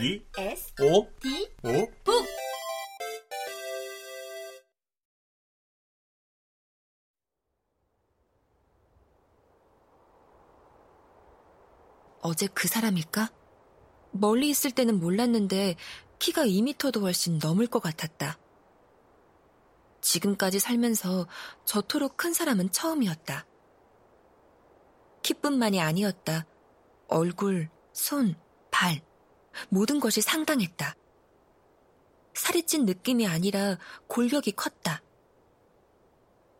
B S O D O 북 어제 그 사람일까? 멀리 있을 때는 몰랐는데 키가 2미터도 훨씬 넘을 것 같았다. 지금까지 살면서 저토록 큰 사람은 처음이었다. 키뿐만이 아니었다. 얼굴, 손, 발, 모든 것이 상당했다. 살이 찐 느낌이 아니라 골격이 컸다.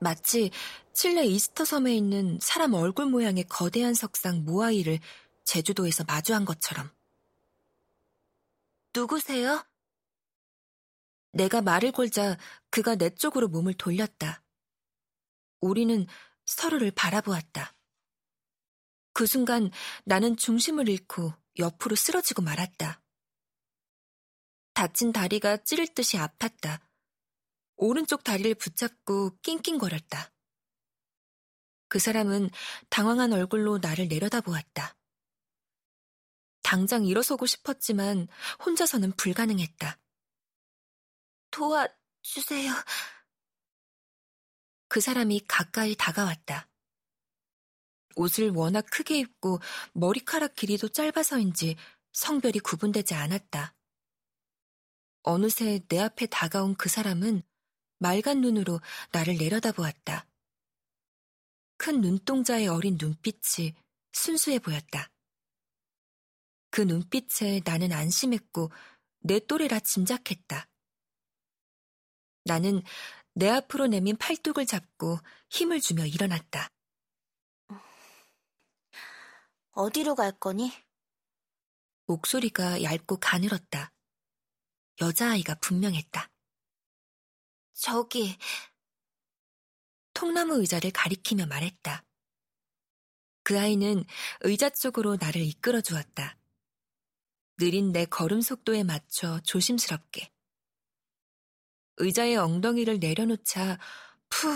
마치 칠레 이스터 섬에 있는 사람 얼굴 모양의 거대한 석상 모아이를 제주도에서 마주한 것처럼. 누구세요? 내가 말을 걸자 그가 내 쪽으로 몸을 돌렸다. 우리는 서로를 바라보았다. 그 순간 나는 중심을 잃고 옆으로 쓰러지고 말았다. 다친 다리가 찌를 듯이 아팠다. 오른쪽 다리를 붙잡고 낑낑거렸다. 그 사람은 당황한 얼굴로 나를 내려다보았다. 당장 일어서고 싶었지만 혼자서는 불가능했다. 도와주세요. 그 사람이 가까이 다가왔다. 옷을 워낙 크게 입고 머리카락 길이도 짧아서인지 성별이 구분되지 않았다. 어느새 내 앞에 다가온 그 사람은 맑은 눈으로 나를 내려다보았다. 큰 눈동자의 어린 눈빛이 순수해 보였다. 그 눈빛에 나는 안심했고 내 또래라 짐작했다. 나는 내 앞으로 내민 팔뚝을 잡고 힘을 주며 일어났다. 어디로 갈 거니? 목소리가 얇고 가늘었다. 여자아이가 분명했다. 저기, 통나무 의자를 가리키며 말했다. 그 아이는 의자 쪽으로 나를 이끌어 주었다. 느린 내 걸음 속도에 맞춰 조심스럽게. 의자의 엉덩이를 내려놓자 푸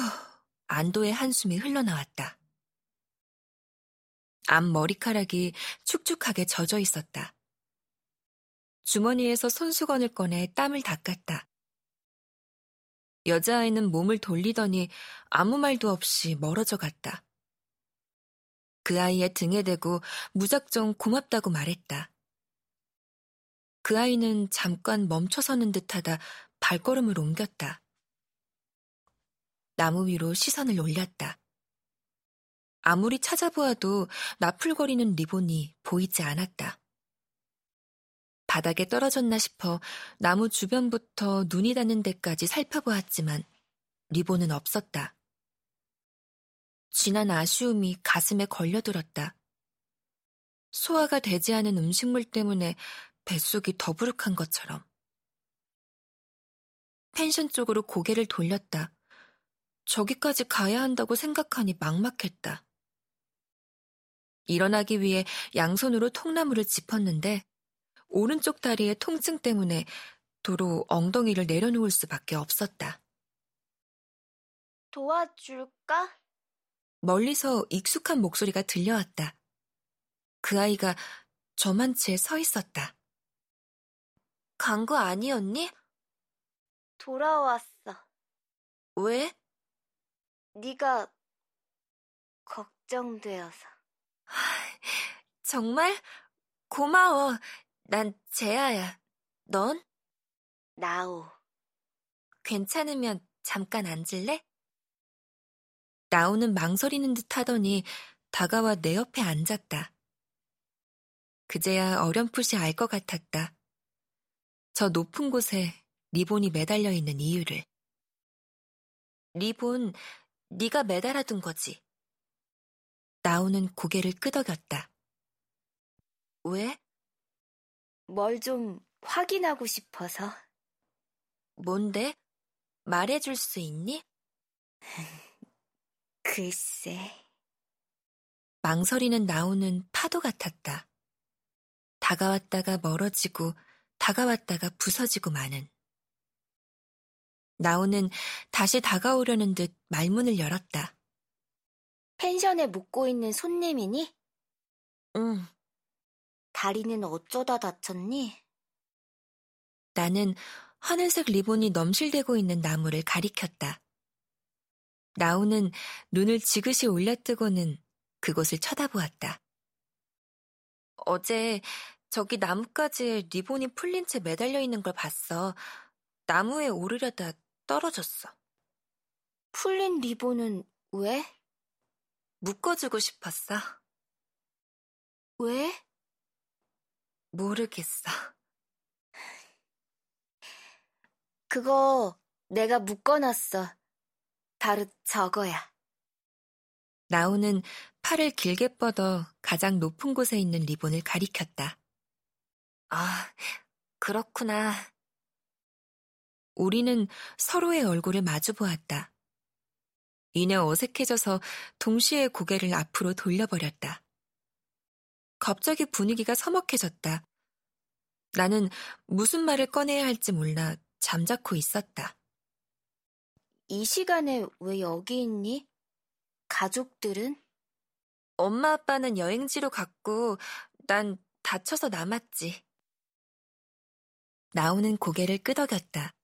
안도의 한숨이 흘러나왔다. 앞 머리카락이 축축하게 젖어 있었다. 주머니에서 손수건을 꺼내 땀을 닦았다. 여자아이는 몸을 돌리더니 아무 말도 없이 멀어져 갔다. 그 아이의 등에 대고 무작정 고맙다고 말했다. 그 아이는 잠깐 멈춰서는 듯하다 발걸음을 옮겼다. 나무 위로 시선을 올렸다. 아무리 찾아보아도 나풀거리는 리본이 보이지 않았다. 바닥에 떨어졌나 싶어 나무 주변부터 눈이 닿는 데까지 살펴보았지만 리본은 없었다. 진한 아쉬움이 가슴에 걸려들었다. 소화가 되지 않은 음식물 때문에 뱃속이 더부룩한 것처럼. 펜션 쪽으로 고개를 돌렸다. 저기까지 가야 한다고 생각하니 막막했다. 일어나기 위해 양손으로 통나무를 짚었는데 오른쪽 다리의 통증 때문에 도로 엉덩이를 내려놓을 수밖에 없었다. 도와줄까? 멀리서 익숙한 목소리가 들려왔다. 그 아이가 저만 채서 있었다. 간 거 아니었니? 돌아왔어. 왜? 네가 걱정되어서. 정말? 고마워. 난 재아야. 넌? 나오. 괜찮으면 잠깐 앉을래? 나오는 망설이는 듯 하더니 다가와 내 옆에 앉았다. 그제야 어렴풋이 알 것 같았다. 저 높은 곳에 리본이 매달려 있는 이유를. 리본, 네가 매달아둔 거지. 나오는 고개를 끄덕였다. 왜? 뭘 좀 확인하고 싶어서. 뭔데? 말해줄 수 있니? 글쎄. 망설이는 나오는 파도 같았다. 다가왔다가 멀어지고 다가왔다가 부서지고 마는. 나오는 다시 다가오려는 듯 말문을 열었다. 펜션에 묵고 있는 손님이니? 응, 다리는 어쩌다 다쳤니? 나는 하늘색 리본이 넘실대고 있는 나무를 가리켰다. 나우는 눈을 지그시 올려뜨고는 그곳을 쳐다보았다. 어제 저기 나뭇가지에 리본이 풀린 채 매달려 있는 걸 봤어. 나무에 오르려다 떨어졌어. 풀린 리본은 왜? 묶어주고 싶었어. 왜? 모르겠어. 그거 내가 묶어놨어. 바로 저거야. 나우는 팔을 길게 뻗어 가장 높은 곳에 있는 리본을 가리켰다. 아, 그렇구나. 우리는 서로의 얼굴을 마주 보았다. 이내 어색해져서 동시에 고개를 앞으로 돌려버렸다. 갑자기 분위기가 서먹해졌다. 나는 무슨 말을 꺼내야 할지 몰라 잠자코 있었다. 이 시간에 왜 여기 있니? 가족들은? 엄마 아빠는 여행지로 갔고 난 다쳐서 남았지. 나오는 고개를 끄덕였다.